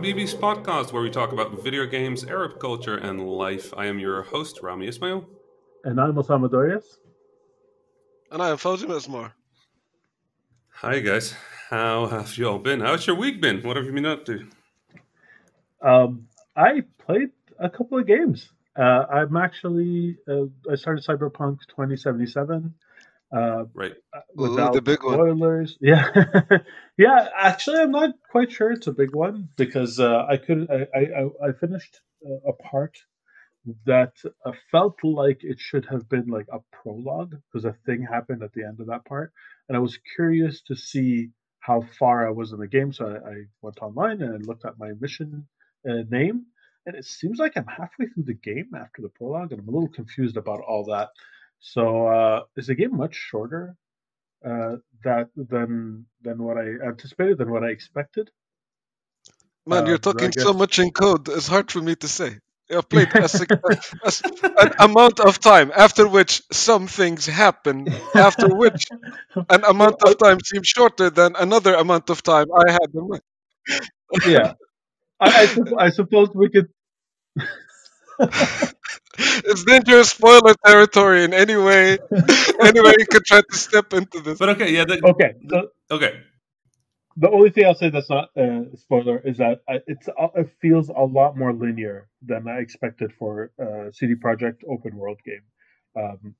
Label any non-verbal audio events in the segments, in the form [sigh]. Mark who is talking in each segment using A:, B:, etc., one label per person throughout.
A: welcome to Habibis podcast, where we talk about video games, Arab culture, and life. I am your host, Rami Ismail.
B: And I'm Osama Dorias.
C: And I am Fawzi Mesmar.
A: Hi, guys. How have you all been? How's your week been? What have you been up to?
B: Um, I played a couple of games. Uh, I'm actually, uh, I started Cyberpunk 2077. Uh,
A: right.
C: Without Ooh, the big
B: spoilers. One. [laughs] Yeah. yeah. Actually, I'm not quite sure it's a big one because uh, I couldn't, I, I, I finished a part that uh, felt like it should have been like a prologue because a thing happened at the end of that part. And I was curious to see how far I was in the game. So I, I went online and I looked at my mission uh, name. And it seems like I'm halfway through the game after the prologue, and I'm a little confused about all that. So uh, is the game much shorter uh, that than than what I anticipated, than what I expected?
C: Man, you're uh, talking guess... so much in code. It's hard for me to say. I've played a, a, an amount of time after which some things happen, after which an [laughs] amount of time seems shorter than another amount of time I had in mind.
B: yeah, I, I, I suppose we could
C: it's dangerous spoiler territory in any way. [laughs] anyway, you could try to step into this.
A: But okay, yeah. The,
B: okay.
A: The, okay.
B: The only thing I'll say that's not a uh, spoiler is that it's uh, it feels a lot more linear than I expected for a uh, CD Projekt open world game. Um,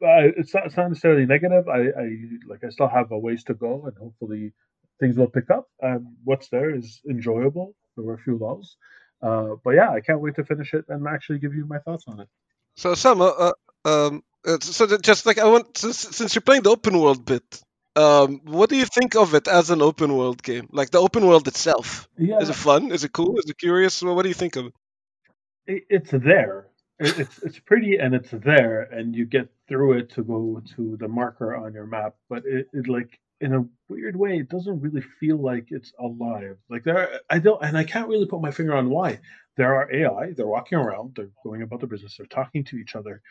B: it's not, it's not necessarily negative. I, I like I still have a ways to go, and hopefully things will pick up. Um, what's there is enjoyable. There were a few lulls, uh, but yeah, I can't wait to finish it and actually give you my thoughts on it.
C: So, Sam, uh, um, so just like I want, since, since you're playing the open world bit, um, what do you think of it as an open world game? Like the open world itself, yeah. is it fun? Is it cool? Is it curious? Well, what do you think of it?
B: it it's there. it's it's pretty and it's there, and you get through it to go to the marker on your map. But it, it like in a weird way, it doesn't really feel like it's alive. Like there, I don't, and I can't really put my finger on why. There are AI, they're walking around, they're going about their business, they're talking to each other,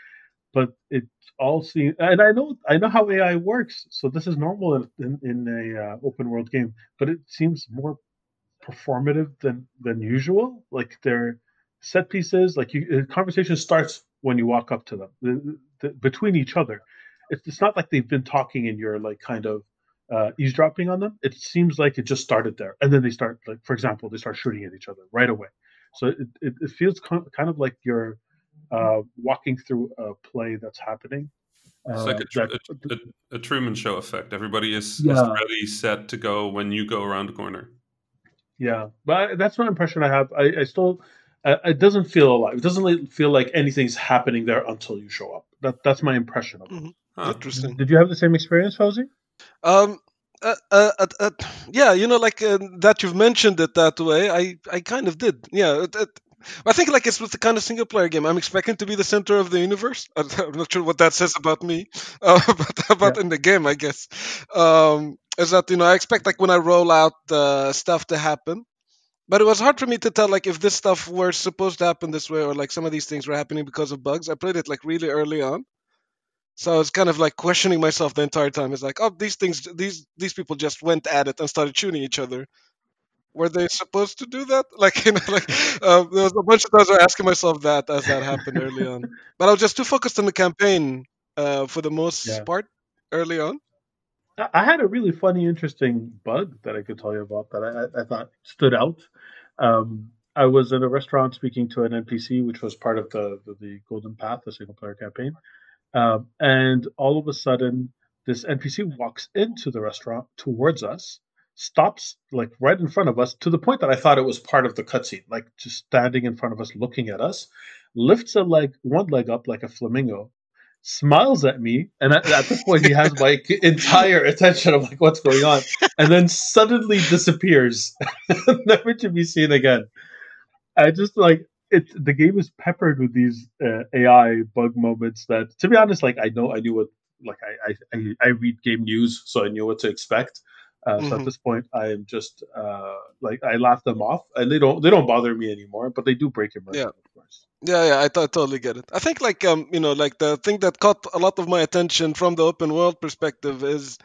B: but it all seems. And I know, I know how AI works, so this is normal in in, a uh, open world game, but it seems more performative than than usual. Like their set pieces, like you, the conversation starts when you walk up to them, the, the, between each other. It's, it's not like they've been talking and you're like kind of uh, eavesdropping on them, it seems like it just started there, and then they start like, for example, they start shooting at each other right away. So it it, it feels kind of like you're uh, walking through a play that's happening.
A: It's like a, uh, that, a, a, Truman Show effect. Everybody is, yeah. is ready, set to go when you go around the corner.
B: Yeah, but that's my impression. I have. I, I still. Uh, it doesn't feel alive. It doesn't feel like anything's happening there until you show up. That that's my impression of it. Mm-hmm.
C: Huh. Interesting.
B: Did you have the same experience, Fawzi?
C: Um, uh, uh, uh, uh, yeah, you know, like uh, that you've mentioned it that way. I, I kind of did. Yeah, it, it, I think like it's with the kind of single player game. I'm expecting to be the center of the universe. [laughs] I'm not sure what that says about me, [laughs] uh, but about yeah. in the game, I guess. Um, is that you know I expect like when I roll out uh, stuff to happen, but it was hard for me to tell like if this stuff were supposed to happen this way or like some of these things were happening because of bugs. I played it like really early on, so I was kind of like questioning myself the entire time. It's like, oh, these things, these these people just went at it and started shooting each other. Were they supposed to do that? [laughs] Like, you know, like uh, [laughs] there was a bunch of times I was asking myself that as that happened early on. [laughs] But I was just too focused on the campaign uh, for the most yeah. part early on.
B: I had a really funny, interesting bug that I could tell you about that I, I thought stood out. Um, I was in a restaurant speaking to an NPC, which was part of the the, the Golden Path, the single player campaign um, and all of a sudden, this NPC walks into the restaurant towards us, stops like right in front of us to the point that I thought it was part of the cutscene, like just standing in front of us, looking at us, lifts a leg, one leg up like a flamingo, smiles at me, and at, at this point he has [laughs] my entire attention of like what's going on, and then suddenly disappears, [laughs] never to be seen again. I just like it the game is peppered with these uh, AI bug moments that, to be honest, like I know I knew what like I I, I read game news, so I knew what to expect. Uh, mm-hmm. So at mm-hmm. this point, I am just uh, like I laugh them off, and they don't they don't bother me anymore. But they do break immersion,
C: yeah.
B: of course.
C: Yeah, yeah, I, t- I totally get it. I think like um you know like the thing that caught a lot of my attention from the open world perspective is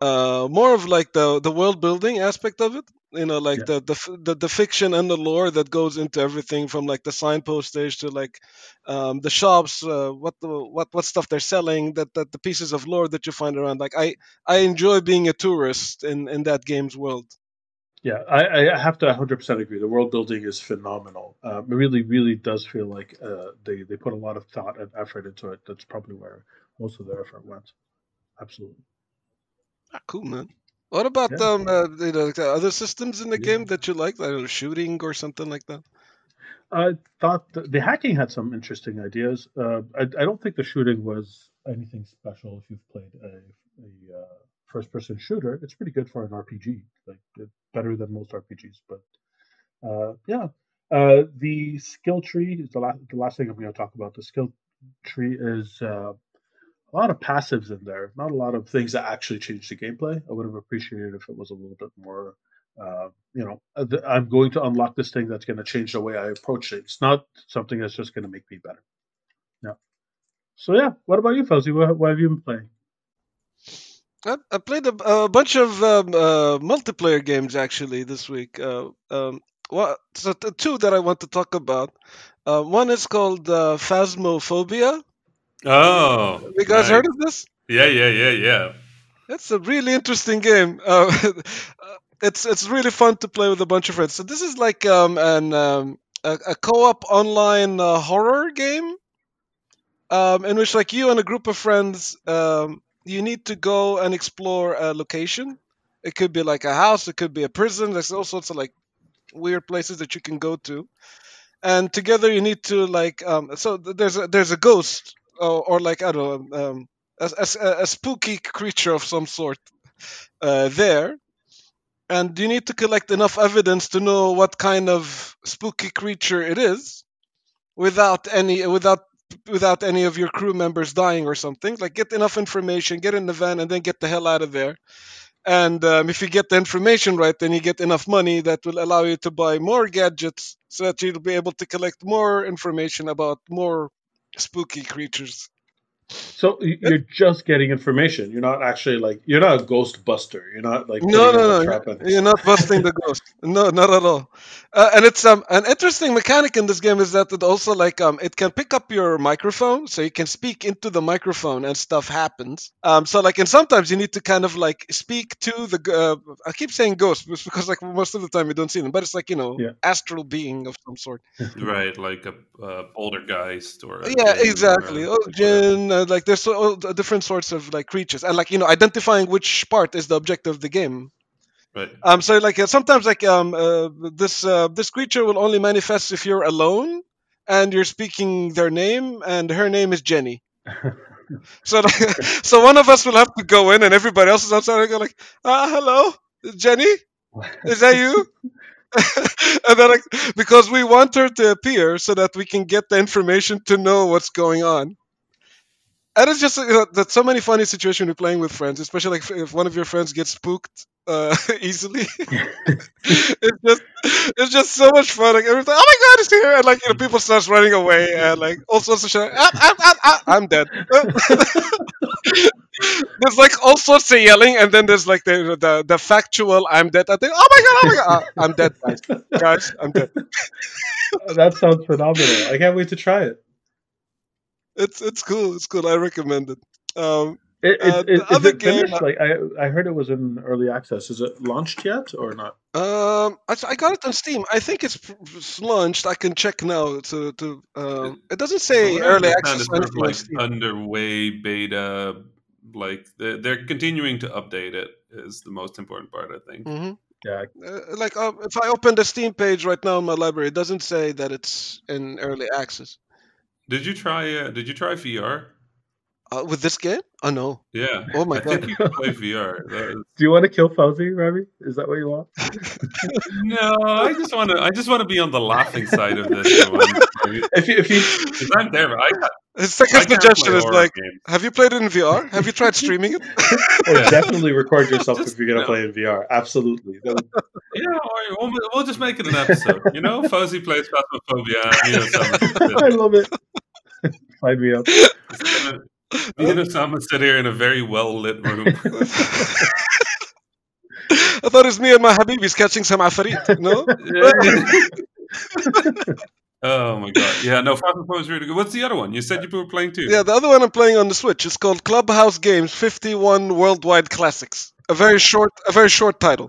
C: uh more of like the the world building aspect of it you know like yeah. the, the, the the fiction and the lore that goes into everything from like the signpost stage to like um, the shops uh, what the what what stuff they're selling that, that the pieces of lore that you find around. Like i i enjoy being a tourist in in that game's world.
B: Yeah i i have to 100% agree. The world building is phenomenal. Um, it really really does feel like uh, they they put a lot of thought and effort into it. That's probably where most of their effort went. Absolutely.
C: Ah, cool man what about yeah. um, uh, you know, other systems in the yeah. game that you like? I don't know, shooting or something like that.
B: I thought the, the hacking had some interesting ideas. Uh, I, I, don't think the shooting was anything special. If you've played a, a uh, first-person shooter, it's pretty good for an RPG. Like better than most RPGs. But uh, yeah, uh, the skill tree is the last. The last thing I'm going to talk about. The skill tree is uh, a lot of passives in there, not a lot of things that actually change the gameplay. I would have appreciated if it was a little bit more, uh, you know, uh, I'm going to unlock this thing that's going to change the way I approach it. It's not something that's just going to make me better. Yeah. So yeah, what about you, Fuzzy? What, what have you been playing?
C: I, played a, a, bunch of um, uh, multiplayer games actually this week. Uh, um, well, so two that I want to talk about. Uh, one is called uh, Phasmophobia
A: Oh,
C: you guys heard of this?
A: Yeah, yeah, yeah, yeah.
C: It's a really interesting game. Uh, [laughs] it's it's really fun to play with a bunch of friends. So this is like um, an um, a, a, co-op online uh, horror game, um, in which like you and a group of friends, um, you need to go and explore a location. It could be like a house, it could be a prison. There's all sorts of like weird places that you can go to, and together you need to like um, so there's a, there's a ghost or, or like I don't know, um, a, a, a, spooky creature of some sort uh, there, and you need to collect enough evidence to know what kind of spooky creature it is, without any without without any of your crew members dying or something. Like get enough information, get in the van, and then get the hell out of there. And um, if you get the information right, then you get enough money that will allow you to buy more gadgets so that you'll be able to collect more information about more spooky creatures.
B: So you're just getting information. You're not actually like you're not a ghost buster. You're not like
C: no, no, no. You're not busting the ghost. No, not at all. Uh, and it's um an interesting mechanic in this game is that it also like um it can pick up your microphone, so you can speak into the microphone and stuff happens. Um, so like and sometimes you need to kind of like speak to the. Uh, I keep saying ghost [laughs] because like most of the time you don't see them, but it's like you know yeah. astral being of some sort. [laughs]
A: right, like a uh, poltergeist or.
C: yeah, exactly. Or, oh, Jinn uh, like there's so, uh, different sorts of like creatures, and like you know, identifying which part is the objective of the game.
A: Right.
C: Um. So like uh, sometimes like um uh, this uh, this creature will only manifest if you're alone and you're speaking their name, and her name is Jenny. [laughs] so like, [laughs] so one of us will have to go in, and everybody else is outside and go like, ah, hello, Jenny, is that you? [laughs] and then like, because we want her to appear so that we can get the information to know what's going on and it's just you know, that so many funny situations when you're playing with friends, especially like if one of your friends gets spooked uh, [laughs] easily. [laughs] it's just it's just so much fun. Like every time, oh my god, it's here, and like you know, people starts running away and like all sorts of shit. I'm, I'm, I'm, I'm dead. [laughs] there's like all sorts of yelling, and then there's like the the, the factual "I'm dead." I think, oh my god, oh my god, uh, I'm dead, guys, guys, I'm dead.
B: that sounds phenomenal. I can't wait to try it
C: it's it's cool. It's cool. I recommend it. Um,
B: it, it, uh, it is it game, finished? Like I, I heard it was in early access. Is it launched yet or not?
C: Um, I, I got it on Steam. I think it's, it's launched. I can check now. To to um, it doesn't say early access.
A: Kind of like underway beta. Like they're, they're continuing to update it. Is the most important part, I think.
C: Mm-hmm.
B: Yeah.
C: Uh, like uh, if I open the Steam page right now in my library, it doesn't say that it's in early access.
A: Did you try? Uh, did you try VR?
C: Uh, with this game? Oh no.
A: Yeah.
C: Oh my
A: I
C: god.
A: think you can play VR.
B: Is... Do you want to kill Fuzzy, Remy? Is that what you want? [laughs]
A: no, I just want to. I just want to be on the laughing side of this one.
B: if you, if you,
A: because I'm there, I got,
C: his second suggestion is like, games. have you played it in VR? Have you tried streaming it? [laughs]
B: or definitely record yourself just, if you're gonna no. play in VR. Absolutely. [laughs]
A: yeah, we'll, we'll, just make it an episode. You know, Fuzzy plays Phasmophobia. You know,
B: I love it. Find me up. [laughs]
A: Me and Osama sit here in a very well lit room. [laughs]
C: I thought it was me and my Habibis catching some afarit. No? [laughs]
A: oh my god! Yeah, no, Phasmophobia is really good. What's the other one? You said you were playing too.
C: Yeah, the other one I'm playing on the Switch is called Clubhouse Games 51 Worldwide Classics. A very short, a very short title.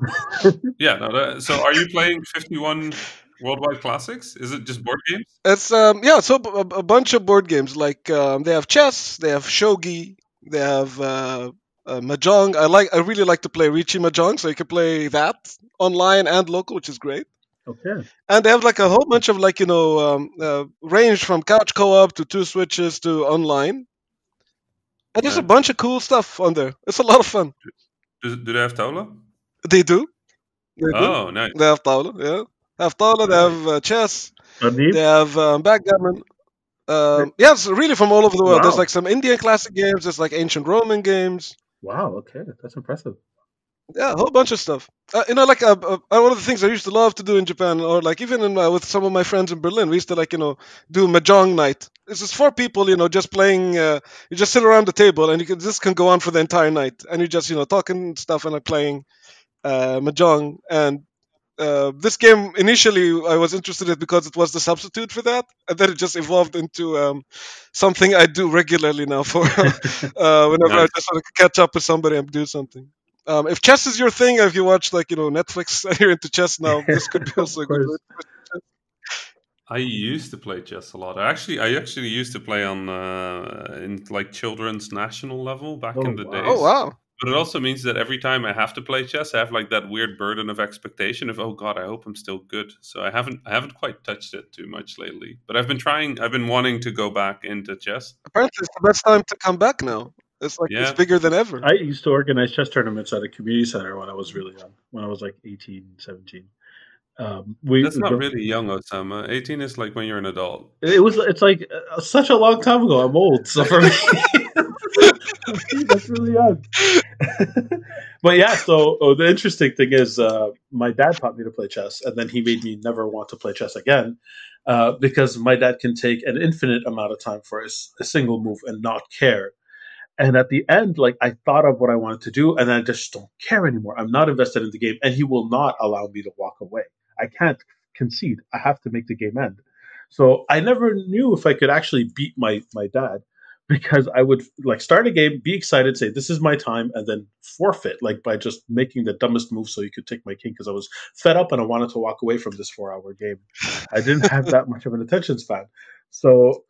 A: Yeah. No. That, so, are you playing fifty-one worldwide classics? Is it just board games?
C: It's um yeah, so a, a bunch of board games like um, they have chess, they have shogi, they have uh, uh, mahjong. I like, I really like to play Riichi mahjong, so you can play that online and local, which is great.
B: Okay.
C: And they have like a whole bunch of like you know um, uh, range from couch co-op to two switches to online. And there's a bunch of cool stuff on there. It's a lot of fun.
A: Do, do they have Tawla?
C: They do. They do.
A: Oh, nice.
C: They have tawla, yeah. They have tawla, they have uh, chess,
B: Anib?
C: they have um, backgammon. Um, it's really from all over the world. There's like some Indian classic games, there's like ancient Roman games.
B: Wow. Okay, that's impressive.
C: Yeah, a whole bunch of stuff. Uh, you know, like uh, uh, one of the things I used to love to do in Japan, or like even in, uh, with some of my friends in Berlin, we used to like you know do mahjong night. It's just four people, you know, just playing. Uh, you just sit around the table, and you can this can go on for the entire night, and you just you know talking stuff and like playing uh, mahjong. And uh, this game initially I was interested in because it was the substitute for that, and then it just evolved into um, something I do regularly now for [laughs] uh, whenever I just want to catch up with somebody and do something. Um, if chess is your thing, if you watch like you know Netflix and [laughs] you're into chess now, this could be [laughs] also a good.
A: I used to play chess a lot. I actually, I actually used to play on uh, in like children's national level back
B: Oh,
A: in the
B: wow.
A: days.
C: Oh wow!
A: But it also means that every time I have to play chess, I have like that weird burden of expectation of oh god, I hope I'm still good. So I haven't I haven't quite touched it too much lately. But I've been trying. I've been wanting to go back into chess.
C: Apparently, it's the best time to come back now. It's like
A: Yeah.
C: it's bigger than ever.
B: I used to organize chess tournaments at a community center when I was really young, when I was like 18, 17. Um, we
A: That's not
B: the-
A: really young, Osama. 18 is like when you're an adult.
B: It was. It's like uh, such a long time ago. I'm old, so for me, [laughs] [laughs] that's really young. [laughs] but yeah, so oh, the interesting thing is, uh, my dad taught me to play chess, and then he made me never want to play chess again, uh, because my dad can take an infinite amount of time for a single move and not care. And at the end, like I thought of what I wanted to do, and I just don't care anymore. I'm not invested in the game, and he will not allow me to walk away. I can't concede. I have to make the game end. So I never knew if I could actually beat my my dad because I would like start a game, be excited, say this is my time, and then forfeit like by just making the dumbest move so you could take my king because I was fed up and I wanted to walk away from this four hour game. I didn't have that much of an attention span, so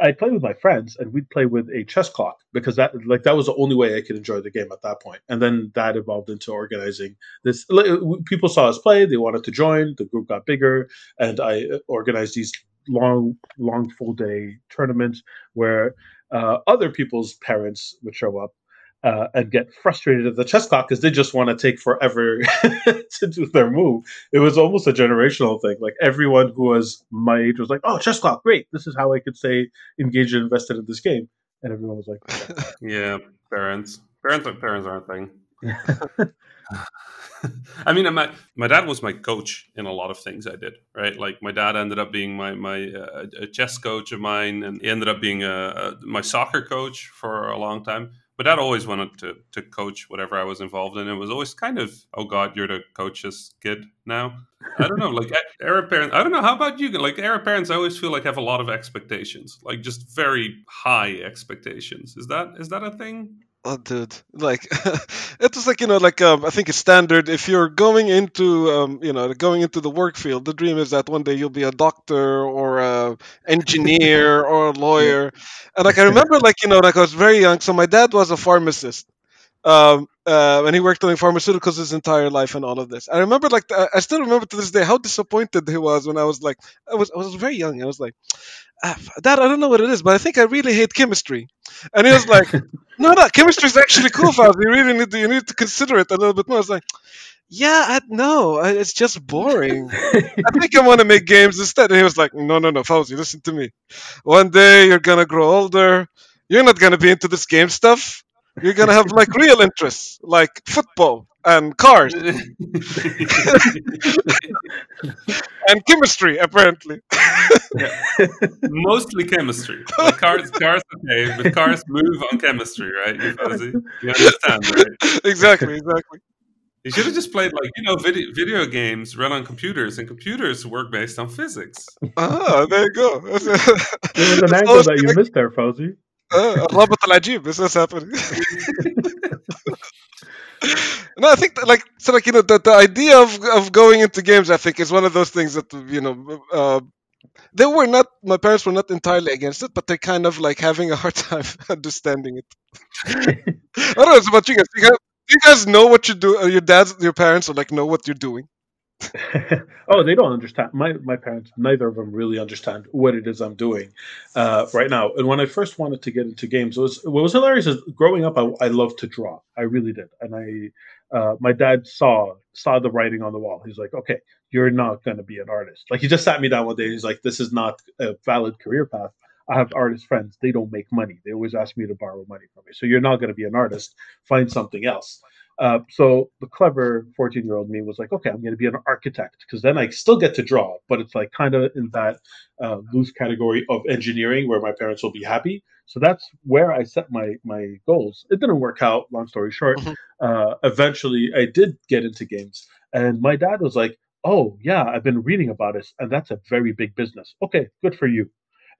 B: I played with my friends and we'd play with a chess clock because that like that was the only way I could enjoy the game at that point. And then that evolved into organizing this. like, People saw us play, they wanted to join. The group got bigger, and I uh, organized these long, long full day tournaments where uh, other people's parents would show up. Uh, and get frustrated at the chess clock because they just want to take forever [laughs] to do their move. It was almost a generational thing. Like everyone who was my age was like, "Oh, chess clock, great! This is how I could stay engaged and invested in this game." And everyone was like, [laughs]
A: Yeah, parents. Parents are parents are a thing. [laughs] [laughs] I mean, my my dad was my coach in a lot of things I did. Right, like my dad ended up being my my uh, a chess coach of mine, and he ended up being a, a, my soccer coach for a long time. But dad always wanted to to coach whatever I was involved in. It was always kind of, oh God, you're the coach's kid now. I don't know, like Arab parents. I don't know. How about you? Like Arab parents, I always feel like have a lot of expectations, like just very high expectations. Is that is that a thing?
C: Oh, dude! Like, [laughs] it was like you know, like um, I think it's standard. If you're going into, um, you know, going into the work field, the dream is that one day you'll be a doctor or a engineer [laughs] or a lawyer. And like I remember, like you know, like I was very young, so my dad was a pharmacist, um, uh, and he worked on pharmaceuticals his entire life and all of this. I remember, like, I I still remember to this day how disappointed he was when I was like, I was, I was very young. I was like, ah, Dad, I don't know what it is, but I think I really hate chemistry. And he was like, [laughs] No, no, chemistry is actually cool, Faz. You really need to, you need to consider it a little bit more. I was like, Yeah, I, no, it's just boring. I think I want to make games instead. And he was like, No, no, no, Fawzi, listen to me. One day you're gonna grow older. You're not gonna be into this game stuff. You're gonna have like real interests, like football and cars [laughs] and chemistry, apparently.
A: Mostly chemistry. Like cars, cars, okay, but cars move on chemistry, right? You, Fuzzy? you understand, right?
C: exactly, exactly.
A: He should have just played like you know video video games run on computers, and computers work based on physics.
C: Ah, there you go. [laughs]
B: There was an angle that you missed there, Fawzi.
C: Uh, رابط العجيب is what's happening. no, I think that, like so, like you know, the, the idea of of going into games, I think, is one of those things that you know, uh, they were not. My parents were not entirely against it, but they're kind of like having a hard time [laughs] understanding it. [laughs] I don't know. It's about you guys. You guys, you guys know what you do. Uh, your dads, your parents, are like know what you're doing. [laughs]
B: oh, they don't understand. My my parents, neither of them really understand what it is I'm doing uh, right now. And when I first wanted to get into games, was what was hilarious is growing up, I, I loved to draw. I really did, and I uh, my dad saw saw the writing on the wall. He's like, okay, you're not going to be an artist. Like he just sat me down one day. He's like, this is not a valid career path. I have artist friends. They don't make money. They always ask me to borrow money from me. So you're not going to be an artist. Find something else. Uh, so the clever 14 year old me was like, okay, I'm going to be an architect because then I still get to draw, but it's like kind of in that uh, loose category of engineering where my parents will be happy. So that's where I set my my goals. It didn't work out. Long story short,
C: Mhm.
B: uh, eventually I did get into games, and my dad was like, "Oh yeah, I've been reading about it, and that's a very big business. Okay, good for you."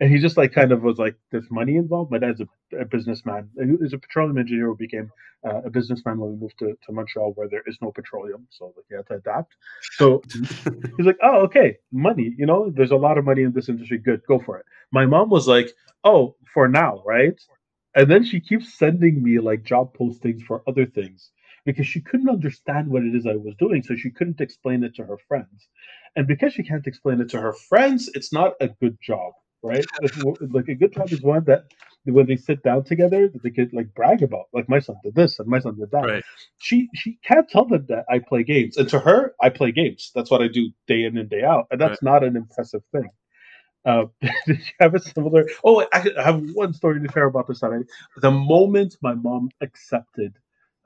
B: And he just like kind of was like, "There's money involved." My dad's a, a businessman. He was a petroleum engineer who became uh, a businessman when we moved to, to Montreal, where there is no petroleum, so like he had to adapt. So [laughs] he's like, "Oh, okay, money. You know, there's a lot of money in this industry. Good, go for it." My mom was like, "Oh, for now, right?" And then she keeps sending me like job postings for other things because she couldn't understand what it is I was doing, so she couldn't explain it to her friends. And because she can't explain it to her friends, it's not a good job, right? like a good job is one that when they sit down together, that they could like brag about. Like my son did this and my son did that.
A: Right.
B: She she can't tell them that I play games, and to her, I play games. That's what I do day in and day out, and that's not an impressive thing. Uh, [laughs] did you have a similar? Oh, I, I have one story to share about this. That I, the moment my mom accepted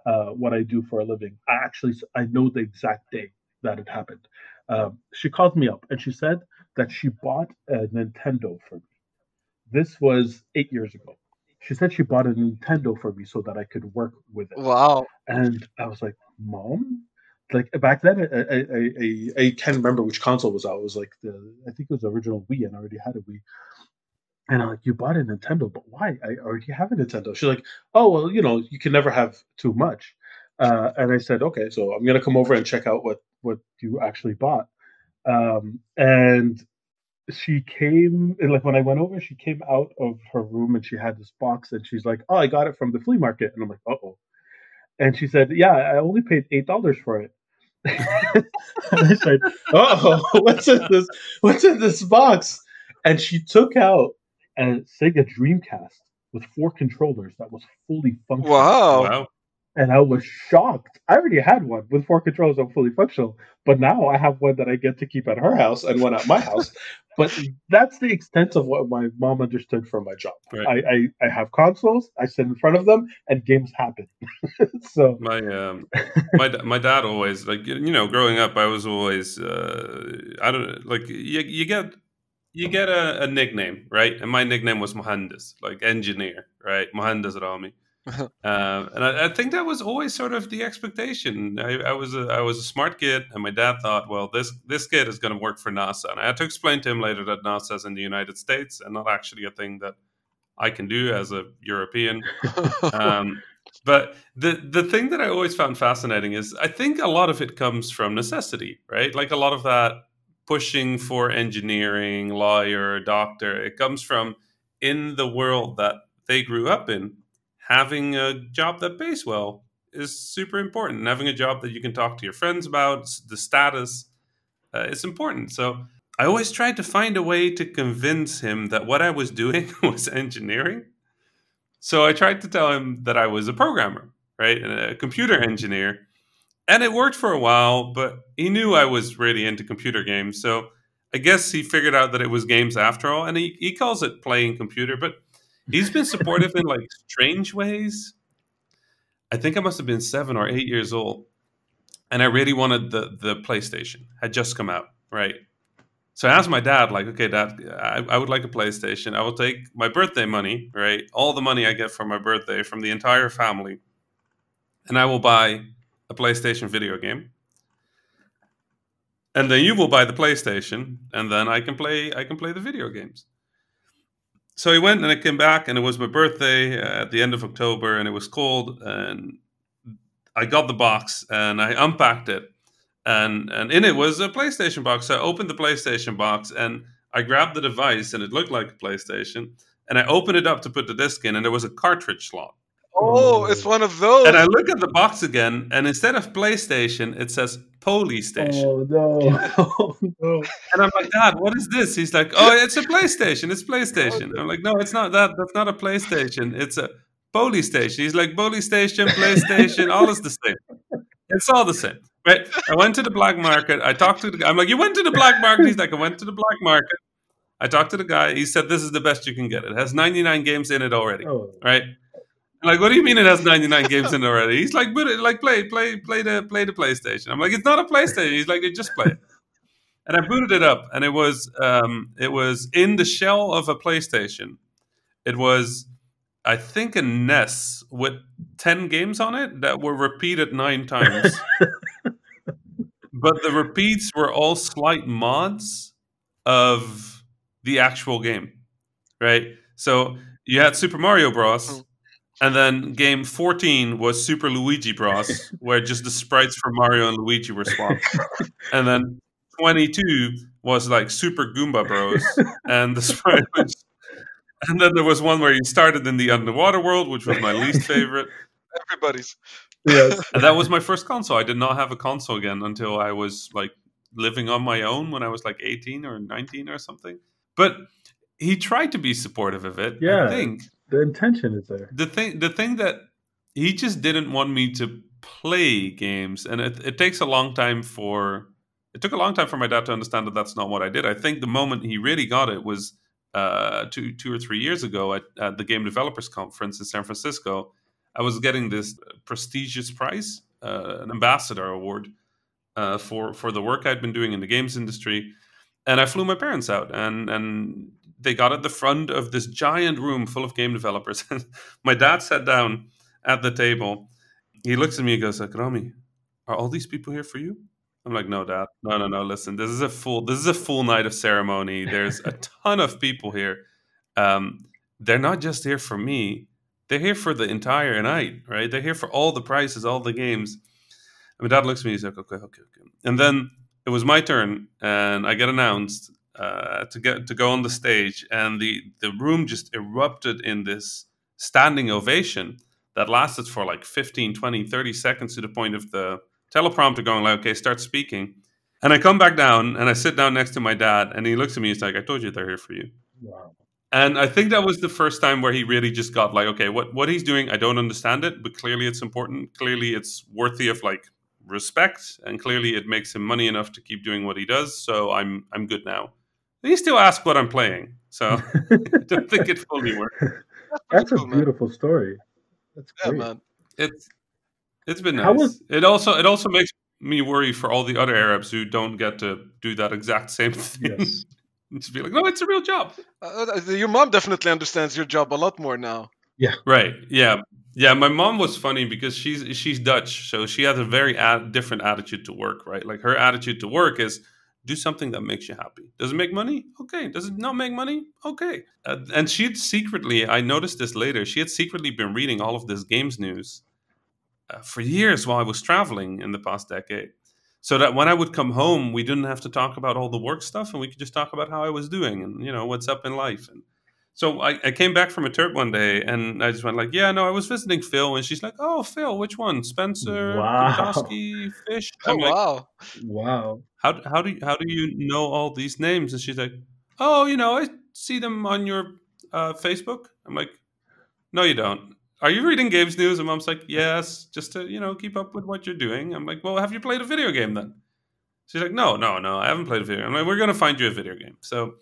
B: uh, what I do for a living, I actually I know the exact day that it happened. Um, she called me up and she said that she bought a Nintendo for me. This was eight years ago. She said she bought a Nintendo for me so that I could work with it.
C: Wow.
B: And I was like, Mom? Like back then, I, I, I, I can't remember which console was out. It was like the, I think it was the original Wii, and I already had a Wii. And I'm like, you bought a Nintendo, but why? I already have a Nintendo. She's like, oh, well, you know, you can never have too much. Uh, and I said, okay, so I'm gonna come over and check out what what you actually bought. Um, and she came, and like when I went over, she came out of her room and she had this box, and she's like, oh, I got it from the flea market, and I'm like, uh oh. And she said, yeah, I only paid eight dollars for it. [laughs] and I said, oh, [laughs] what's in this? What's in this box? And she took out a Sega Dreamcast with four controllers that was fully functional.
C: Wow.
A: Wow.
B: And I was shocked. I already had one with four controllers and fully functional, but now I have one that I get to keep at her house and one at my house. But that's the extent of what my mom understood from my job.
A: Right.
B: I, I, I have consoles, I sit in front of them, and games happen. [laughs] so
A: My um, my my dad always like you know growing up I was always uh, I don't like you, you get you get a, a nickname right and my nickname was Mohandas like engineer right Mohandas Rami [laughs] um, and I, I think that was always sort of the expectation. I, I was a, I was a smart kid and my dad thought well this this kid is going to work for NASA. And I had to explain to him later that NASA is in the United States and not actually a thing that I can do as a European. Um, but the the thing that I always found fascinating is I think a lot of it comes from necessity, right? Like a lot of that pushing for engineering, lawyer, doctor, it comes from in the world that they grew up in, having a job that pays well is super important. And having a job that you can talk to your friends about, the status, uh, is important. So I always tried to find a way to convince him that what I was doing [laughs] was engineering. So I tried to tell him that I was a programmer, right? A computer engineer. And it worked for a while, but he knew I was really into computer games. So I guess he figured out that it was games after all. And he, he calls it playing computer, but he's been supportive in like strange ways. I think I must have been seven or eight years old. And I really wanted the, the PlayStation, had just come out, right? So I asked my dad, like, okay, dad, I, I would like a PlayStation. I will take my birthday money, right? All the money I get for my birthday from the entire family, and I will buy a PlayStation video game, and then you will buy the PlayStation, and then I can play I can play the video games. So he went, and I came back, and it was my birthday uh, at the end of October, and it was cold, and I got the box, and I unpacked it, and and in it was a PlayStation box. So I opened the PlayStation box, and I grabbed the device, and it looked like a PlayStation, and I opened it up to put the disc in, and there was a cartridge slot.
C: Oh, it's one of those.
A: And I look at the box again, and instead of PlayStation, it says Polystation.
B: Oh no! oh, [laughs] no! [laughs]
A: And I'm like, Dad, what is this? He's like, Oh, it's a PlayStation. It's PlayStation. I'm like, No, it's not that. That's not a PlayStation. It's a Polystation. He's like, Polystation, PlayStation, all is the same. It's all the same. Right? I went to the black market. I talked to the guy. I'm like, You went to the black market? He's like, I went to the black market. I talked to the guy. He said, This is the best you can get. It has 99 games in it already.
B: Oh.
A: Right? Like, what do you mean it has 99 games in already? He's like, but it, like, play, play, play the, play the PlayStation. I'm like, it's not a PlayStation. He's like, just play it. And I booted it up, and it was, um, it was in the shell of a PlayStation. It was, I think, a NES with 10 games on it that were repeated nine times. [laughs] but the repeats were all slight mods of the actual game, right? So you had Super Mario Bros. And then game 14 was Super Luigi Bros, where just the sprites for Mario and Luigi were swapped. and then 22 was like Super Goomba Bros, and the sprite was. [laughs] And then there was one where you started in the underwater world, which was my least favorite.
C: Everybody's.
B: Yes. [laughs]
A: And that was my first console. I did not have a console again until I was like living on my own when I was like 18 or 19 or something. But he tried to be supportive of it.
B: Yeah.
A: I think
B: The intention is there.
A: the thing the thing that he just didn't want me to play games and it, it takes a long time for it took a long time for my dad to understand that that's not what i did i think the moment he really got it was uh, two two or three years ago at, at the game developers conference in san francisco i was getting this prestigious prize uh, an ambassador award uh, for for the work i'd been doing in the games industry and i flew my parents out and and they got at the front of this giant room full of game developers. [laughs] My dad sat down at the table. He looks at me and goes like, Rami, are all these people here for you? I'm like, no, dad. No, no, no. Listen, this is a full this is a full night of ceremony. There's a [laughs] ton of people here. Um, they're not just here for me. They're here for the entire night, right? They're here for all the prizes, all the games. And my dad looks at me, he's like, okay, okay, okay. And then it was my turn, and I get announced uh, to get to go on the stage, and the the room just erupted in this standing ovation that lasted for like 15, 20, 30 seconds to the point of the teleprompter going like, okay, start speaking. And I come back down and I sit down next to my dad, and he looks at me. He's like, "I told you they're here for you."
B: Wow.
A: And I think that was the first time where he really just got like, okay, what what he's doing, I don't understand it, but clearly it's important. Clearly it's worthy of like respect, and clearly it makes him money enough to keep doing what he does. So I'm I'm good now. He still ask what I'm playing, so [laughs] I don't think it fully worked. [laughs]
B: That's a
C: cool, man.
B: beautiful story. That's
C: Yeah,
B: great.
C: man.
A: It's it's been nice.
B: Was-
A: it also it also makes me worry for all the other Arabs who don't get to do that exact same thing.
B: Yes. [laughs]
A: Just be like, no, it's a real job.
C: Uh, uh, your mom definitely understands your job a lot more now. Yeah.
A: Right. Yeah. Yeah. My mom was funny because she's she's Dutch, so she has a very ad- different attitude to work. Right. Like her attitude to work is do something that makes you happy. Does it make money? Okay. Does it not make money? Okay. Uh, and she'd secretly, I noticed this later, she had secretly been reading all of this games news uh, for years while I was traveling in the past decade. So that when I would come home, we didn't have to talk about all the work stuff, and we could just talk about how I was doing and you know what's up in life. And so I, I came back from a trip one day, and I just went like, "Yeah, no, I was visiting Phil," and she's like, "Oh, Phil, which one? Spencer,
B: Wow.
A: Kutowski, Fish?"
C: Oh
A: I'm like,
C: wow!
B: Wow.
A: how how do you, how do you know all these names? And she's like, oh, you know, I see them on your uh, Facebook. I'm like, no, you don't. Are you reading games news? And mom's like, yes, just to you know keep up with what you're doing. I'm like, well, have you played a video game then? She's like, no, no, no, I haven't played a video game. I'm like, we're gonna find you a video game. So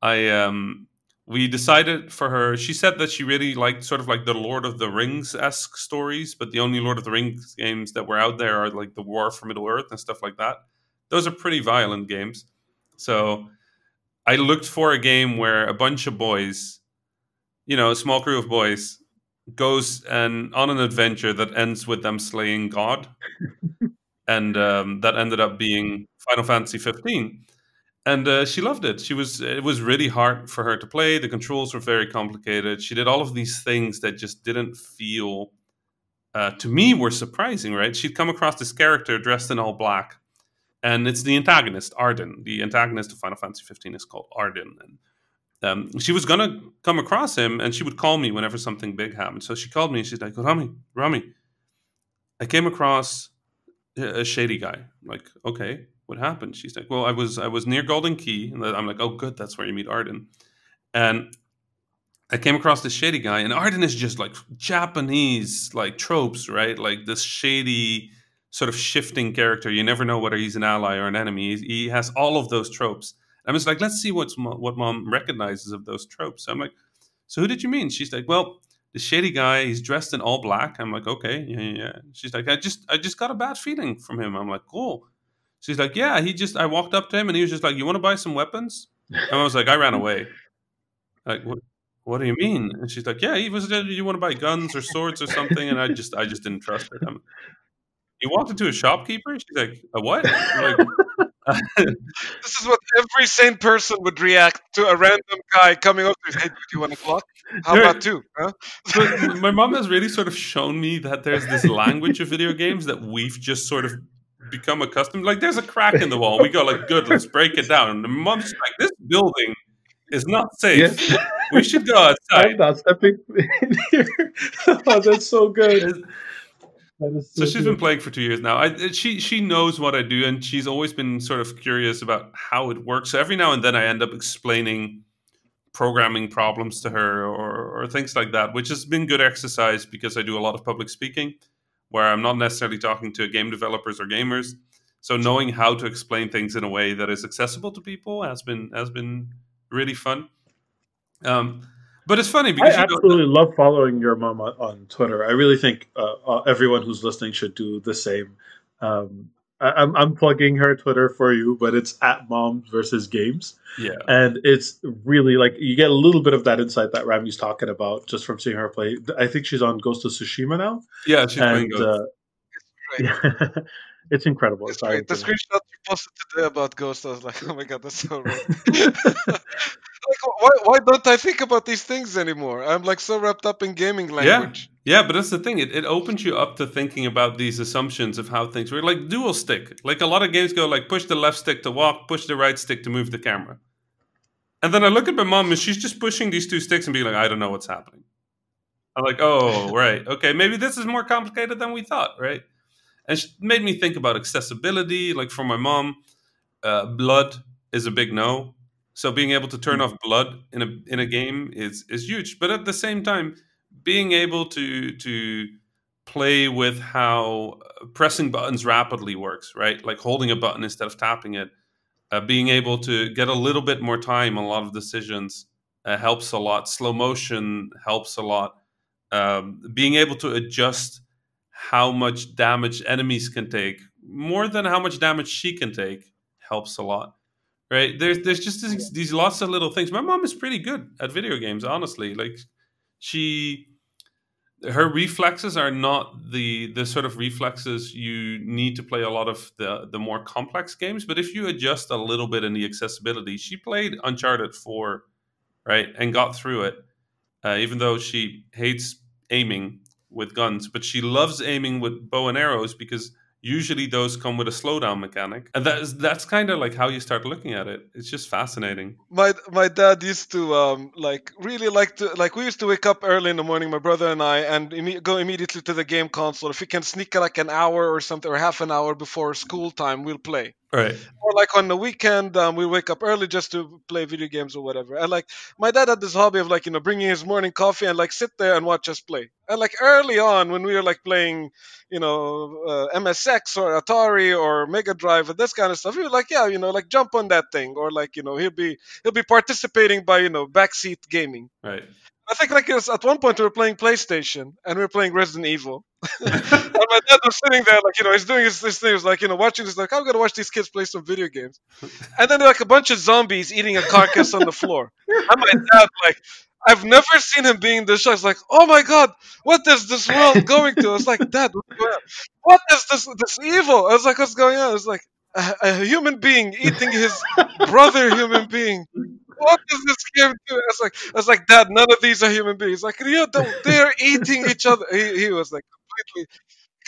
A: I um we decided for her. She said that she really liked sort of like the Lord of the Rings esque stories, but the only Lord of the Rings games that were out there are like the War for Middle Earth and stuff like that. Those are pretty violent games. So I looked for a game where a bunch of boys, you know, a small crew of boys, goes and on an adventure that ends with them slaying God, [laughs] and um, that ended up being Final Fantasy 15. And uh, she loved it. She was it was really hard for her to play. The controls were very complicated. She did all of these things that just didn't feel uh, to me were surprising. Right? She'd come across this character dressed in all black, and it's the antagonist Ardyn. The antagonist of Final Fantasy 15 is called Ardyn, and um, she was gonna come across him, and she would call me whenever something big happened. So she called me, and she's like, "Rami, Rami, I came across a shady guy." I'm like, okay, what happened? She's like, "Well, I was I was near Galdin Quay," and I'm like, "Oh, good, that's where you meet Ardyn. And I came across this shady guy, and Ardyn is just like Japanese like tropes, right? Like this shady sort of shifting character. You never know whether he's an ally or an enemy. He, he has all of those tropes. I was like, let's see what's what mom recognizes of those tropes. So I'm like, so who did you mean? She's like, well, the shady guy. He's dressed in all black. I'm like, okay, yeah. yeah. She's like, I just, I just got a bad feeling from him. I'm like, cool. She's like, yeah. He just, I walked up to him and he was just like, you want to buy some weapons? And I was like, I ran away. Like, what? What do you mean? And she's like, yeah. He was, you want to buy guns or swords or something? And I just, I just didn't trust her. I'm, you walked into a shopkeeper. She's like, a what? Like, [laughs]
C: this is what every sane person would react to a random guy coming up to Hey, do you want a clock? How
A: There-
C: about two? Huh? [laughs]
A: my mom has really sort of shown me that there's this language of video games that we've just sort of become accustomed. Like, there's a crack in the wall. We go like, "Good, let's break it down." And the mom's like, "This building is not safe.
B: Yes.
A: We should go
B: I'm
A: outside."
B: not stepping in here. [laughs] oh, that's so good. That
A: So
B: so
A: she's been playing for two years now. I, she she knows what I do, and she's always been sort of curious about how it works. So every now and then, I end up explaining programming problems to her or, or things like that, which has been good exercise because I do a lot of public speaking, where I'm not necessarily talking to game developers or gamers. So knowing how to explain things in a way that is accessible to people has been has been really fun. Um, but it's funny
B: I
A: because know,
B: absolutely love following your mom on, on Twitter. I really think uh, uh, everyone who's listening should do the same. Um, I, I'm, I'm plugging her Twitter for you, but it's at mom versus games.
A: yeah,
B: and it's really like you get a little bit of that insight that Rami's talking about just from seeing her play. I think she's on Ghost of Tsushima now,
A: yeah, she's playing
B: and
A: Ghost.
B: uh,
C: Right. [laughs]
B: yeah, it's incredible.
C: It's
B: It's
C: great. The screenshot you posted today about Ghost, I was like, [laughs] oh my god, that's so right. [laughs] like, why, why don't I think about these things anymore? I'm like so wrapped up in gaming language.
A: Yeah, but that's the thing. It, it opens you up to thinking about these assumptions of how things work. Like dual stick. Like a lot of games go like push the left stick to walk, push the right stick to move the camera. And then I look at my mom and she's just pushing these two sticks and being like, I don't know what's happening. I'm like, oh, [laughs] right. Okay, maybe this is more complicated than we thought, right? And it made me think about accessibility. Like for my mom, uh, blood is a big no. So being able to turn off blood in a in a game is is huge. But at the same time, being able to to play with how uh, pressing buttons rapidly works, right? Like holding a button instead of tapping it, uh, being able to get a little bit more time on a lot of decisions uh, helps a lot. Slow motion helps a lot. Um, being able to adjust how much damage enemies can take more than how much damage she can take helps a lot right there's there's just these, these lots of little things my mom is pretty good at video games honestly like she her reflexes are not the the sort of reflexes you need to play a lot of the the more complex games but if you adjust a little bit in the accessibility she played uncharted 4 right and got through it uh, even though she hates aiming with guns but she loves aiming with bow and arrows because usually those come with a slowdown mechanic. And that's that's kind of like how you start looking at it. It's just fascinating.
C: My my dad used to um like really like to like we used to wake up early in the morning my brother and i and imme- go immediately to the game console. If we can sneak like an hour or something or half an hour before school time we'll play
A: right.
C: Or like on the weekend um, we wake up early just to play video games or whatever. And like my dad had this hobby of like you know bringing his morning coffee and like sit there and watch us play. And like early on when we were like playing you know uh, msx or atari or mega drive and this kind of stuff we were like yeah you know like jump on that thing. Or like you know he'll be he'll be participating by you know backseat gaming.
A: Right
C: I think like it was at one point we were playing PlayStation and we were playing Resident Evil. [laughs] and my dad was sitting there like, you know, he's doing his this thing, he like, you know, watching this like, I'm gonna watch these kids play some video games. And then like a bunch of zombies eating a carcass on the floor. And my dad like I've never seen him being this shocked. It's like, oh my god, what is this world going to? I was like, Dad? What is this this evil? I was like, what's going on? It's like a, a human being eating his brother human being. What does this game do? I was like, I was like, Dad, none of these are human beings. Like, yeah, they're eating each other. He, he was like completely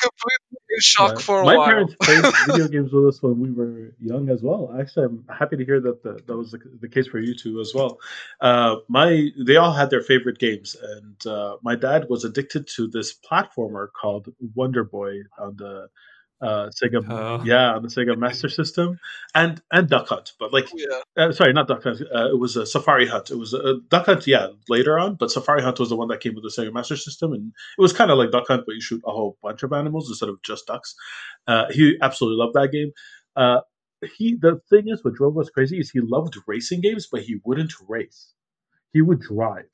C: completely in shock
B: Yeah.
C: for a
B: My
C: while.
B: parents played [laughs] video games with us when we were young as well. Actually, I'm happy to hear that the, that was the, the case for you two as well. Uh, my they all had their favorite games, and uh, my dad was addicted to this platformer called Wonder Boy on the uh, Sega.
A: Oh.
B: Yeah, the Sega Master System, and and Duck Hunt, but like
C: Yeah,
B: uh, sorry, not Duck Hunt. Uh, it was a Safari Hunt. It was a Duck Hunt, yeah, later on. But Safari Hunt was the one that came with the Sega Master System, and it was kind of like Duck Hunt, but you shoot a whole bunch of animals instead of just ducks. Uh, he absolutely loved that game. Uh, he the thing is, what drove us crazy is he loved racing games, but he wouldn't race. He would drive.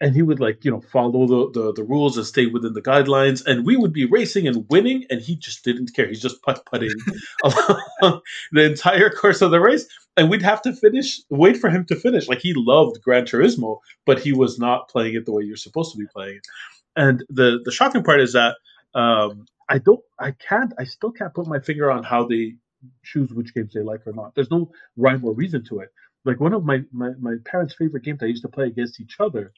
B: And he would like you know follow the, the the rules and stay within the guidelines, and we would be racing and winning, and he just didn't care. He's just putt putting [laughs] along the entire course of the race, and we'd have to finish, wait for him to finish. Like he loved Gran Turismo, but he was not playing it the way you're supposed to be playing it. And the the shocking part is that um, I don't, I can't, I still can't put my finger on how they choose which games they like or not. There's no rhyme or reason to it. Like one of my my, my parents' favorite games I used to play against each other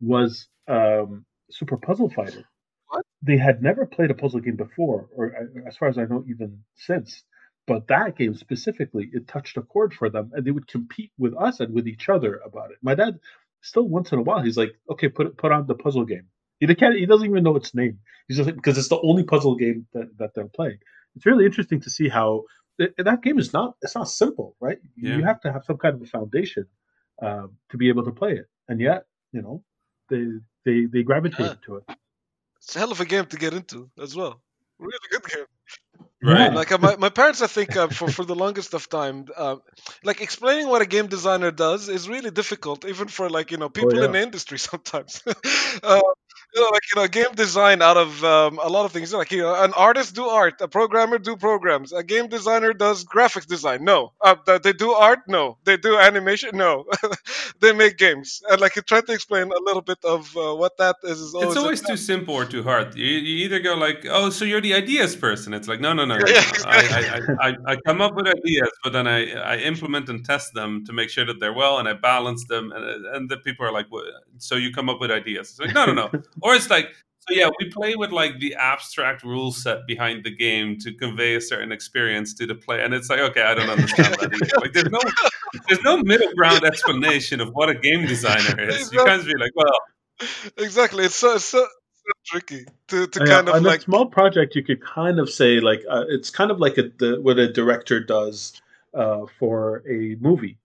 B: was um, Super Puzzle Fighter.
C: What?
B: They had never played a puzzle game before, or uh, as far as I know, even since. But that game specifically, it touched a chord for them, and they would compete with us and with each other about it. My dad, still once in a while, he's like, "Okay, put put on the puzzle game." He can't, he doesn't even know its name. He's just like, because it's the only puzzle game that, that they're playing. It's really interesting to see how th- that game is not it's not simple, right?
A: Yeah.
B: You have to have some kind of a foundation um, to be able to play it, and yet you know they they they gravitate
C: Yeah.
B: to it.
C: it's a hell of a game to get into as well. Really good game.
A: Right.
C: Like uh, my, my parents, I think uh, for for the longest of time, uh, like explaining what a game designer does is really difficult, even for like you know people
B: yeah.
C: in the industry [laughs] sometimes. [laughs] uh, you know, like you know, game design out of um, a lot of things. Like you know, an artist do art, a programmer do programs, a game designer does graphics design. No, uh, they do art. No, they do animation. No, [laughs] they make games. And like you try to explain a little bit of uh, what that is. is
A: It's always too simple or too hard. You, you either go like, "Oh, so you're the ideas person." It's like, no, no, no. no. I, I, I, I come up with ideas, but then I, I implement and test them to make sure that they're well, and I balance them. And, and the people are like, "What?" "So you come up with ideas?" It's like, no, no, no. [laughs] or it's like, so yeah, we play with like the abstract rule set behind the game to convey a certain experience to the player, and it's like, okay, I don't understand that. Either. Like, there's no, there's no middle ground explanation of what a game designer is. You can't be like, well.
C: exactly. It's so, it's so, so tricky to, to
B: Yeah,
C: kind of
B: on
C: like
B: a small project, you could kind of say like uh, it's kind of like a, the, what a director does uh, for a movie.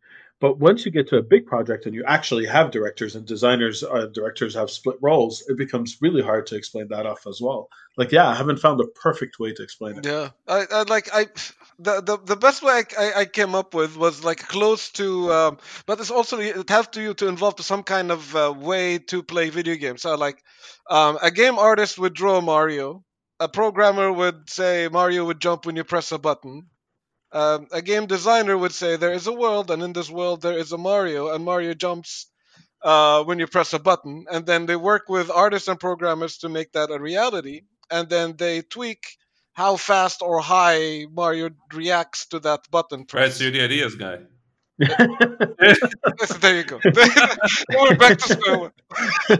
B: But once you get to a big project and you actually have directors and designers, uh, directors have split roles, it becomes really hard to explain that off as well. Like, yeah, I haven't found a perfect way to explain it.
C: Yeah, I, I like I the, the the best way I, I, came up with was like close to, um, but it's also it has to you to involve to some kind of uh, way to play video games. So like, um, a game artist would draw Mario, a programmer would say Mario would jump when you press a button. Um, a game designer would say there is a world, and in this world there is a Mario, and Mario jumps uh, when you press a button. And then they work with artists and programmers to make that a reality, and then they tweak how fast or high Mario reacts to that button
A: Right,
C: press.
A: so you're the ideas guy.
C: So [laughs] there you go. [laughs] We're back to square one. [laughs]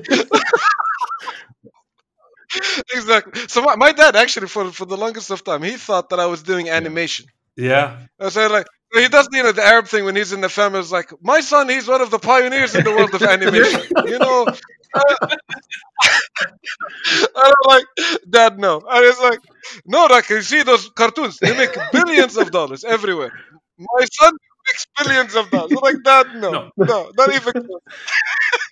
C: exactly. So my, my dad actually, for for the longest of time, he thought that I was doing animation.
A: Yeah.
C: I said like he does you know the Arab thing when he's in the family. It's like my son, he's one of the pioneers in the world of animation. [laughs] you know. Uh, [laughs] and I'm like, Dad, no. I it's like, no, like you see those cartoons, they make billions of dollars everywhere. My son makes billions of dollars. I'm like, Dad, no, no,
A: No.
C: not even. [laughs] close."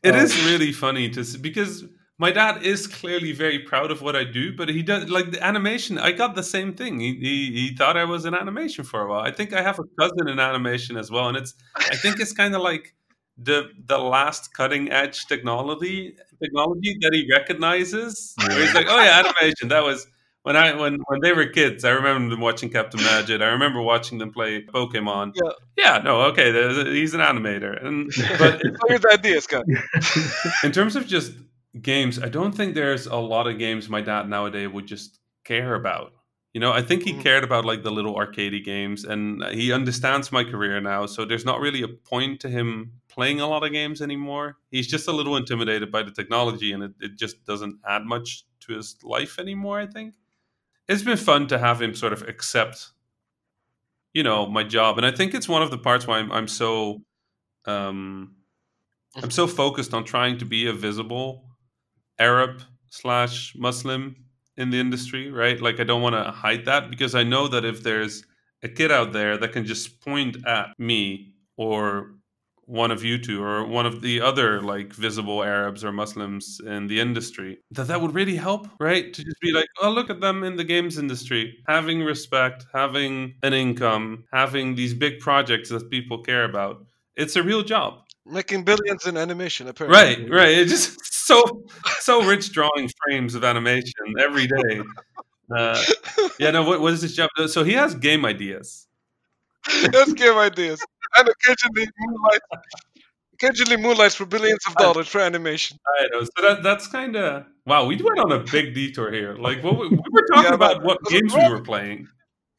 A: It
B: Um,
A: is really funny to see because my dad is clearly very proud of what I do, but he does like the animation. I got the same thing. He, he he thought I was in animation for a while. I think I have a cousin in animation as well, and it's I think it's kind of like the the last cutting edge technology technology that he recognizes. Where he's like, oh yeah, animation. That was when I when when they were kids, I remember them watching Captain Majid. I remember watching them play Pokemon.
C: Yeah.
A: Yeah, no, okay, he's an animator. And [laughs] but
C: Weird ideas, guy.
A: in terms of just games, I don't think there's a lot of games my dad nowadays would just care about. You know, I think he
C: Mhm.
A: cared about like the little arcadey games, and he understands my career now. So there's not really a point to him playing a lot of games anymore. He's just a little intimidated by the technology, and it, it just doesn't add much to his life anymore. I think it's been fun to have him sort of accept, you know, my job, and I think it's one of the parts why I'm, I'm so, um, I'm so focused on trying to be a visible Arab slash Muslim in the industry, right? Like I don't want to hide that because I know that if there's a kid out there that can just point at me or one of you two or one of the other like visible Arabs or Muslims in the industry, that that would really help, right? To just be like, oh, look at them in the games industry, having respect, having an income, having these big projects that people care about. It's a real job.
C: Making billions in animation, apparently.
A: Right, right. It's just so so rich drawing frames of animation every day. Uh, yeah, no. What, what is his job? So he has game ideas. [laughs]
C: Let's give ideas. And occasionally moonlights, occasionally moonlights for billions of dollars for animation.
A: I know. So that that's kind of wow. We went on a big detour here. Like what we, we were talking
C: Yeah,
A: about, what games we were playing.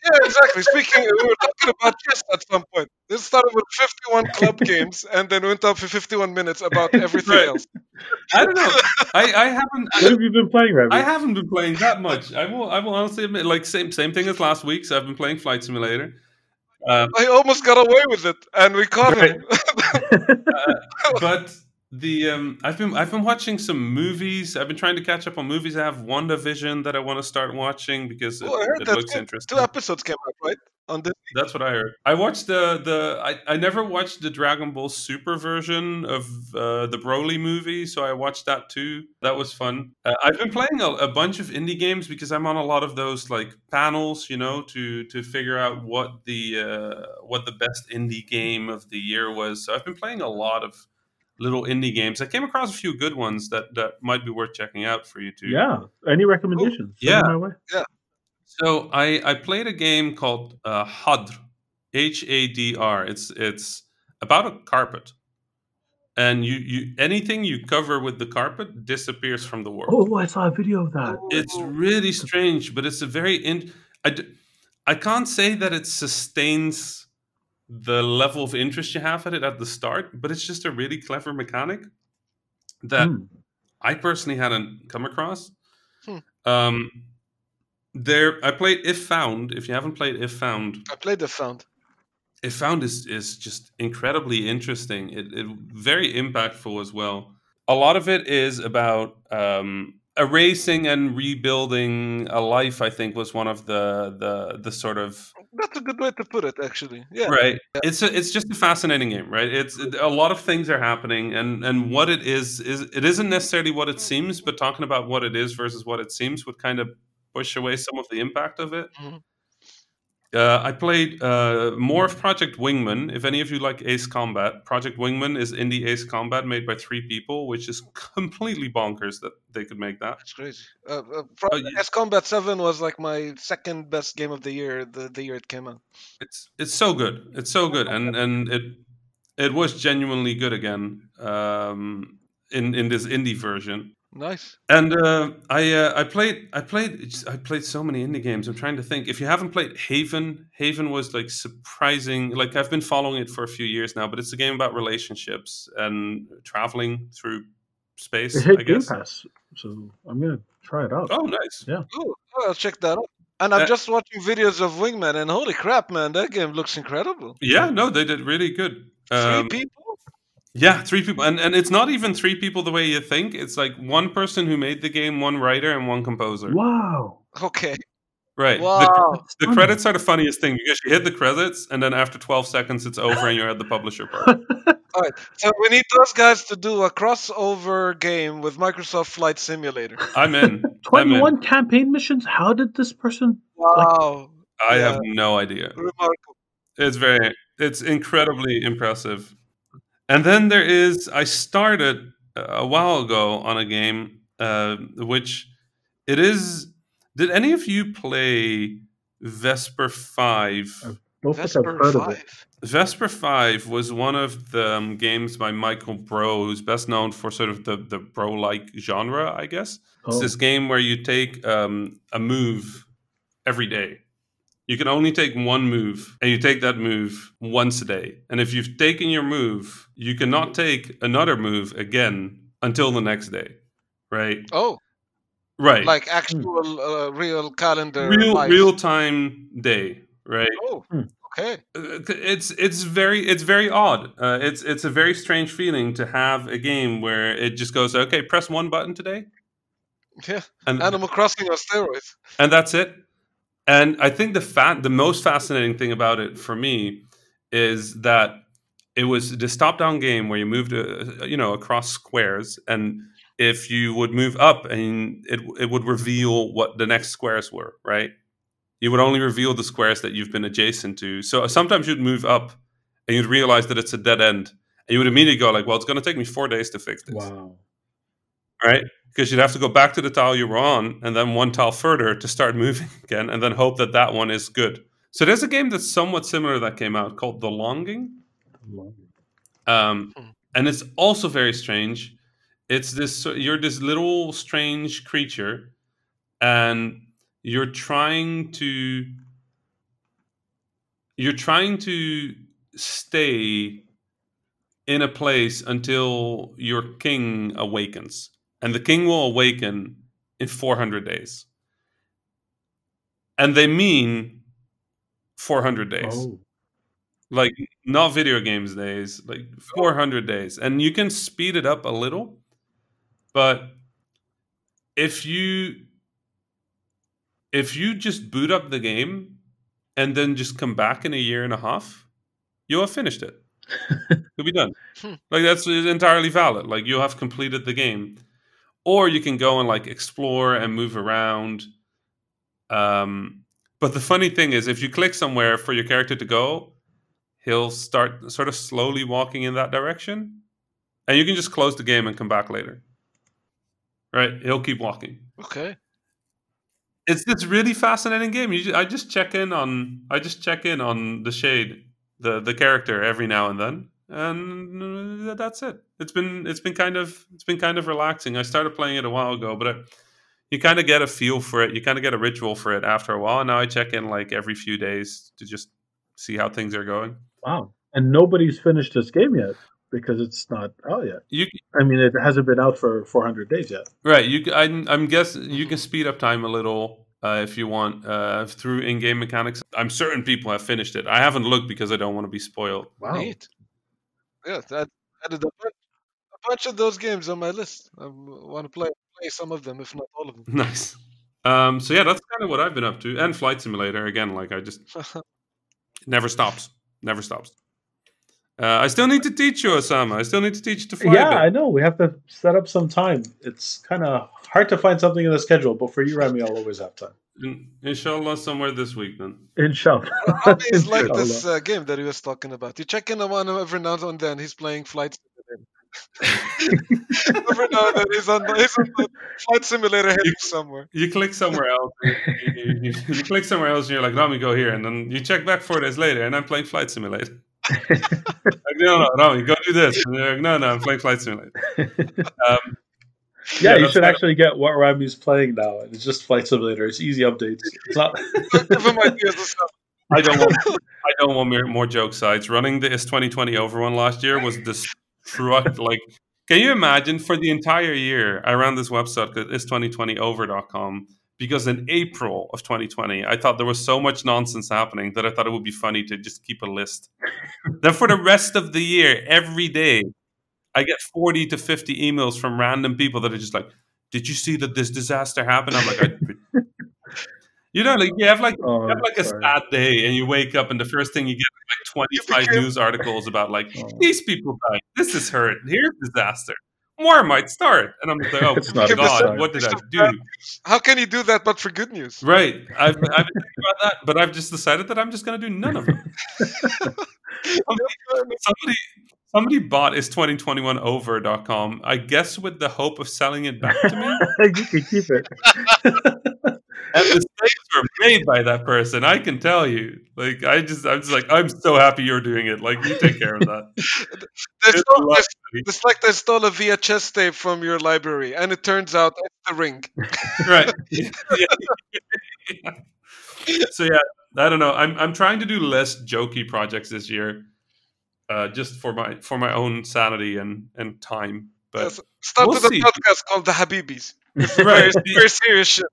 C: Yeah, exactly. Speaking, we were talking about chess at some point. This started with 51 club [laughs] games and then went up for 51 minutes about everything
A: Right.
C: else.
A: I don't know. I, I haven't.
B: What have you been playing, Rami?
A: I haven't been playing that much. I will. I will honestly admit, like same same thing as last week. So I've been playing Flight Simulator. Um,
C: I almost got away with it, and we caught him. [laughs] [laughs]
A: but the um, I've been I've been watching some movies. I've been trying to catch up on movies. I have WandaVision that I want to start watching because it,
C: Oh,
A: it looks interesting.
C: Two episodes came out, right? On this.
A: That's what I heard. I watched the the I, I never watched the Dragon Ball Super version of uh, the Broly movie, so I watched that too. That was fun. Uh, I've been playing a, a bunch of indie games because I'm on a lot of those like panels, you know, to to figure out what the uh, what the best indie game of the year was. So I've been playing a lot of little indie games. I came across a few good ones that that might be worth checking out for you too.
B: yeah. Any recommendations? Send
A: Yeah.
B: them my way.
A: So I I played a game called uh, Hadr, H A D R. It's it's about a carpet, and you you anything you cover with the carpet disappears from the world.
B: Oh, I saw a video of that.
A: It's really strange, but it's a very in. I d- I can't say that it sustains the level of interest you have at it at the start, but it's just a really clever mechanic that
B: Hmm.
A: I personally hadn't come across.
C: Hmm.
A: Um, there, I played If Found. If you haven't played If Found,
C: I played If Found.
A: If Found is is just incredibly interesting. It, it very impactful as well. A lot of it is about um, erasing and rebuilding a life. I think was one of the the the sort of
C: That's a good way to put it, actually. Yeah.
A: right it's a, it's just a fascinating game right it's it, a lot of things are happening and and what it is is it isn't necessarily what it seems but talking about what it is versus what it seems would kind of push away some of the impact of it
C: Mhm.
A: Uh, I played uh, more of Project Wingman. If any of you like Ace Combat, Project Wingman is indie Ace Combat made by three people, which is [laughs] completely bonkers that they could make that.
C: That's crazy. Uh, uh,
A: Oh, you-
C: Combat 7 was like my second best game of the year, the, the year it came out.
A: It's it's so good. It's so good, and and it it was genuinely good again um, in in this indie version.
C: Nice.
A: And uh, I uh, I played I played I played so many indie games. I'm trying to think. If you haven't played Haven, Haven was like surprising. Like I've been following it for a few years now, but it's a game about relationships and traveling through space.
B: It hit
A: I
B: Game
A: guess.
B: Pass, so I'm gonna try it out.
A: Oh, nice.
C: Ooh, oh, I'll check that out. And I'm
A: Uh,
C: just watching videos of Wingman, and holy crap, man, that game looks incredible.
A: Yeah, no, they did really good.
C: Three
A: Um,
C: people?
A: Yeah, three people, and and it's not even three people the way you think. It's like one person who made the game, one writer, and one composer.
B: Wow.
C: Okay.
A: Right. The,
C: Wow.
A: the
B: Funny.
A: credits are the funniest thing because you hit the credits, and then after 12 seconds, it's over, and you're at the publisher part. [laughs]
C: All right. So we need those guys to do a crossover game with Microsoft Flight Simulator.
A: I'm in. [laughs] I'm in.
B: 21 campaign missions. How did this person?
C: Wow.
A: I
C: Yeah.
A: have no idea.
C: Remarkable.
A: It's very, it's incredibly impressive. And then there is, I started uh, a while ago on a game, uh, which it is, Did any of you play Vesper Five?
B: don't think I've
C: Vesper
B: heard of it.
C: Five.
A: Vesper 5 was one of the um, games by Michael Brough, who's best known for sort of the, the Brough-like genre, I guess. It's
B: Oh,
A: this game where you take um, a move every day. You can only take one move, and you take that move once a day. And if you've taken your move, you cannot take another move again until the next day. Right?
C: Oh,
A: Right.
C: like actual uh, real calendar.
A: real
C: life.
A: real time day. Right?
C: Oh,
B: Hmm.
C: okay.
A: Uh, it's it's very it's very odd. Uh, it's it's a very strange feeling to have a game where it just goes okay, press one button today,
C: Yeah,
A: and
C: Animal Crossing on steroids.
A: and that's it. And I think the fa- the most fascinating thing about it for me is that it was this top down game where you moved uh, you know across squares and if you would move up and it it would reveal what the next squares were, right? You would only reveal the squares that you've been adjacent to. So sometimes you'd move up and you'd realize that it's a dead end. And you would immediately go like, well, it's going to take me 4 days to fix this
B: wow.
A: right? Because you'd have to go back to the tile you were on and then one tile further to start [laughs] moving again and then hope that that one is good. So there's a game that's somewhat similar that came out called The Longing. Um,
C: Hmm.
A: and it's also very strange. It's this you're this little strange creature and you're trying to you're trying to stay in a place until your king awakens and the king will awaken in 400 days. And they mean 400 days.
B: Oh,
A: like not video games days like 400 days. And you can speed it up a little but if you if you just boot up the game and then just come back in a year and a half you'll have finished it. [laughs] You'll be done.
C: Hmm.
A: like that's entirely valid. Like you'll have completed the game or you can go and like explore and move around. Um but the funny thing is if you click somewhere for your character to go he'll start sort of slowly walking in that direction. And you can just close the game and come back later. Right? He'll keep walking.
C: Okay.
A: it's this really fascinating game. You ju- i just check in on i just check in on the shade the the character every now and then and that's it it's been it's been kind of it's been kind of relaxing i started playing it a while ago but I, you kind of get a feel for it you kind of get a ritual for it after a while and now i check in like every few days to just see how things are going
B: wow. And nobody's finished this game yet because it's not out yet.
A: you
B: I mean, it hasn't been out for 400 days yet.
A: Right. You. c- I'm. I'm guessing you can speed up time a little uh, if you want uh, through in-game mechanics. I'm certain people have finished it. I haven't looked because I don't want to be spoiled.
B: Wow.
C: Neat. Yeah, I added a bunch, a bunch of those games on my list. I want to play play some of them, if not all of them.
A: Nice. Um. So yeah, that's kind of what I've been up to. And Flight Simulator again. Like I just [laughs] never stops. Never stops. Uh, I still need to teach you, Osama. I still need to teach you to fly.
B: Yeah,
A: a
B: I
A: bit.
B: know. We have to set up some time. It's kind of hard to find something in the schedule, but for you, Rami, I'll always have time.
A: In- Inshallah, somewhere this week then.
B: Inshallah.
C: Robbie is like this uh, game that he was talking about. You check in on him every now and then. He's playing Flight Simulator. [laughs] every now and then he's on, the, he's on the Flight Simulator heading somewhere.
A: You click somewhere else. [laughs] You, you- you- you click somewhere else, and you're like, "Rami, go here," and then you check back four days later, and I'm playing Flight Simulator. Like, no, no, Rami, go do this. And you're like, no, no, I'm playing Flight Simulator. Um,
B: Yeah, you should
A: kind
B: actually get what Rami's playing now. It's just Flight Simulator. It's easy updates. It's not.
C: Give him ideas and stuff.
A: I don't want. I don't want more, more joke sites. Running the is 2020 over one last year was destruct. like, can you imagine for the entire year I ran this website is 2020over.com because in April of 2020 I thought there was so much nonsense happening that I thought it would be funny to just keep a list. then for the rest of the year, every day, I get 40 to 50 emails from random people that are just like, "Did you see that this disaster happened?" I'm like, I, you know, like you have like
B: Oh,
A: you have like a
B: sorry.
A: sad day and you wake up and the first thing you get like 25 news articles about like
B: Oh.
A: these people died this is hurt here's disaster more might start. And i'm like oh [laughs]
B: It's not
C: a
A: god what did i do? [laughs]
C: How can you do that but for good news?
A: right. I've, I've been thinking about that but i've just decided that i'm just going to do none of them. [laughs] Somebody somebody bought is 2021over.com i guess with the hope of selling it back to me?
B: You can keep it.
A: And the mistakes were made by that person. I can tell you. Like I just, I'm just like, I'm so happy you're doing it. Like you take care of that.
C: It's, not, it's, it's like they stole a VHS tape from your library, and it turns out it's the ring. [laughs]
A: right. Yeah. [laughs] [laughs] So yeah, I don't know. I'm I'm trying to do less jokey projects this year, uh, just for my for my own sanity and and time. But
C: Yes, Start
A: we'll
C: with a podcast called The Habibis. It's
A: Right.
C: very, very serious shit.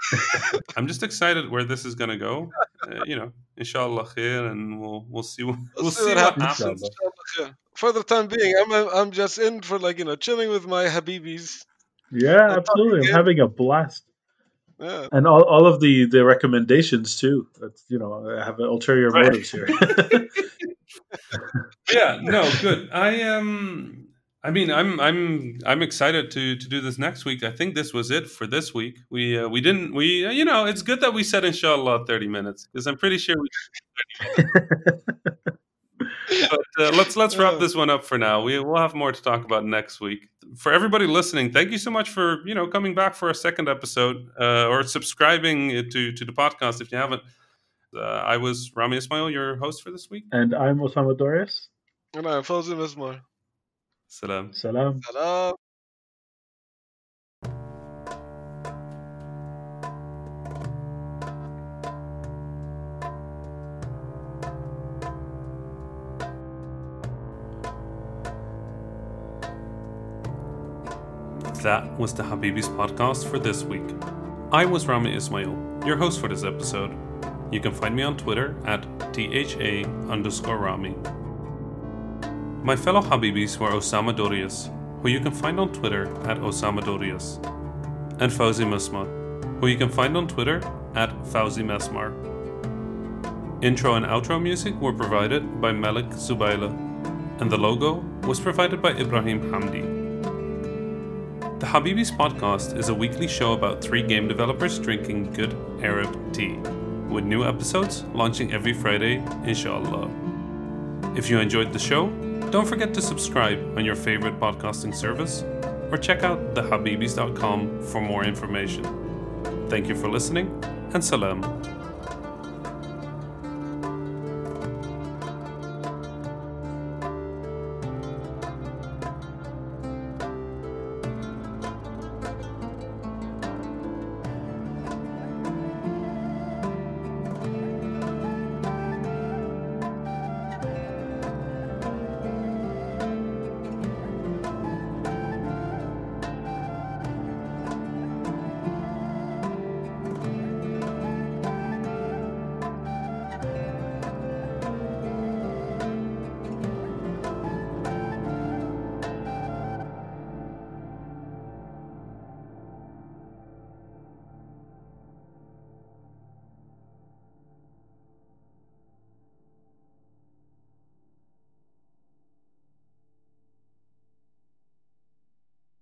C: [laughs]
A: I'm just excited where this is gonna go. Uh, you know, inshallah khair, and we'll we'll see what, we'll see what happens.
B: happens.
C: Yeah. For the time being, I'm I'm just in for like you know chilling with my Habibis.
B: Yeah, absolutely. I'm having a blast.
C: Yeah.
B: And all, all of the, the recommendations too. That's you know, I have ulterior
A: Right.
B: motives here. [laughs] [laughs]
A: yeah no good i um i mean i'm i'm i'm excited to to do this next week. I think this was it for this week. We uh, we didn't we uh, you know it's good that we said inshallah 30 minutes because i'm pretty sure we [laughs] but uh, let's let's wrap this one up for now. We will have more to talk about next week. For everybody listening thank you so much for you know coming back for a second episode uh, or subscribing to to the podcast if you haven't. Uh, i was rami ismail your host for this week.
B: And I'm Osama Dorias.
C: And I'm Fawzi Mesmar.
A: Salam
B: Salam.
C: Salam.
A: That was the Habibis podcast for this week. I was Rami Ismail, your host for this episode. You can find me on Twitter at THA underscore Rami. My fellow Habibis were Osama Dorias, who you can find on Twitter at Osama Dorias, and Fawzi Mesmar, who you can find on Twitter at Fawzi Mesmar. Intro and outro music were provided by Malik Zubaila, and the logo was provided by Ibrahim Hamdi. The Habibis podcast is a weekly show about three game developers drinking good Arab tea, with new episodes launching every Friday, inshallah. If you enjoyed the show, don't forget to subscribe on your favorite podcasting service or check out thehabibis.com for more information. Thank you for listening and salam.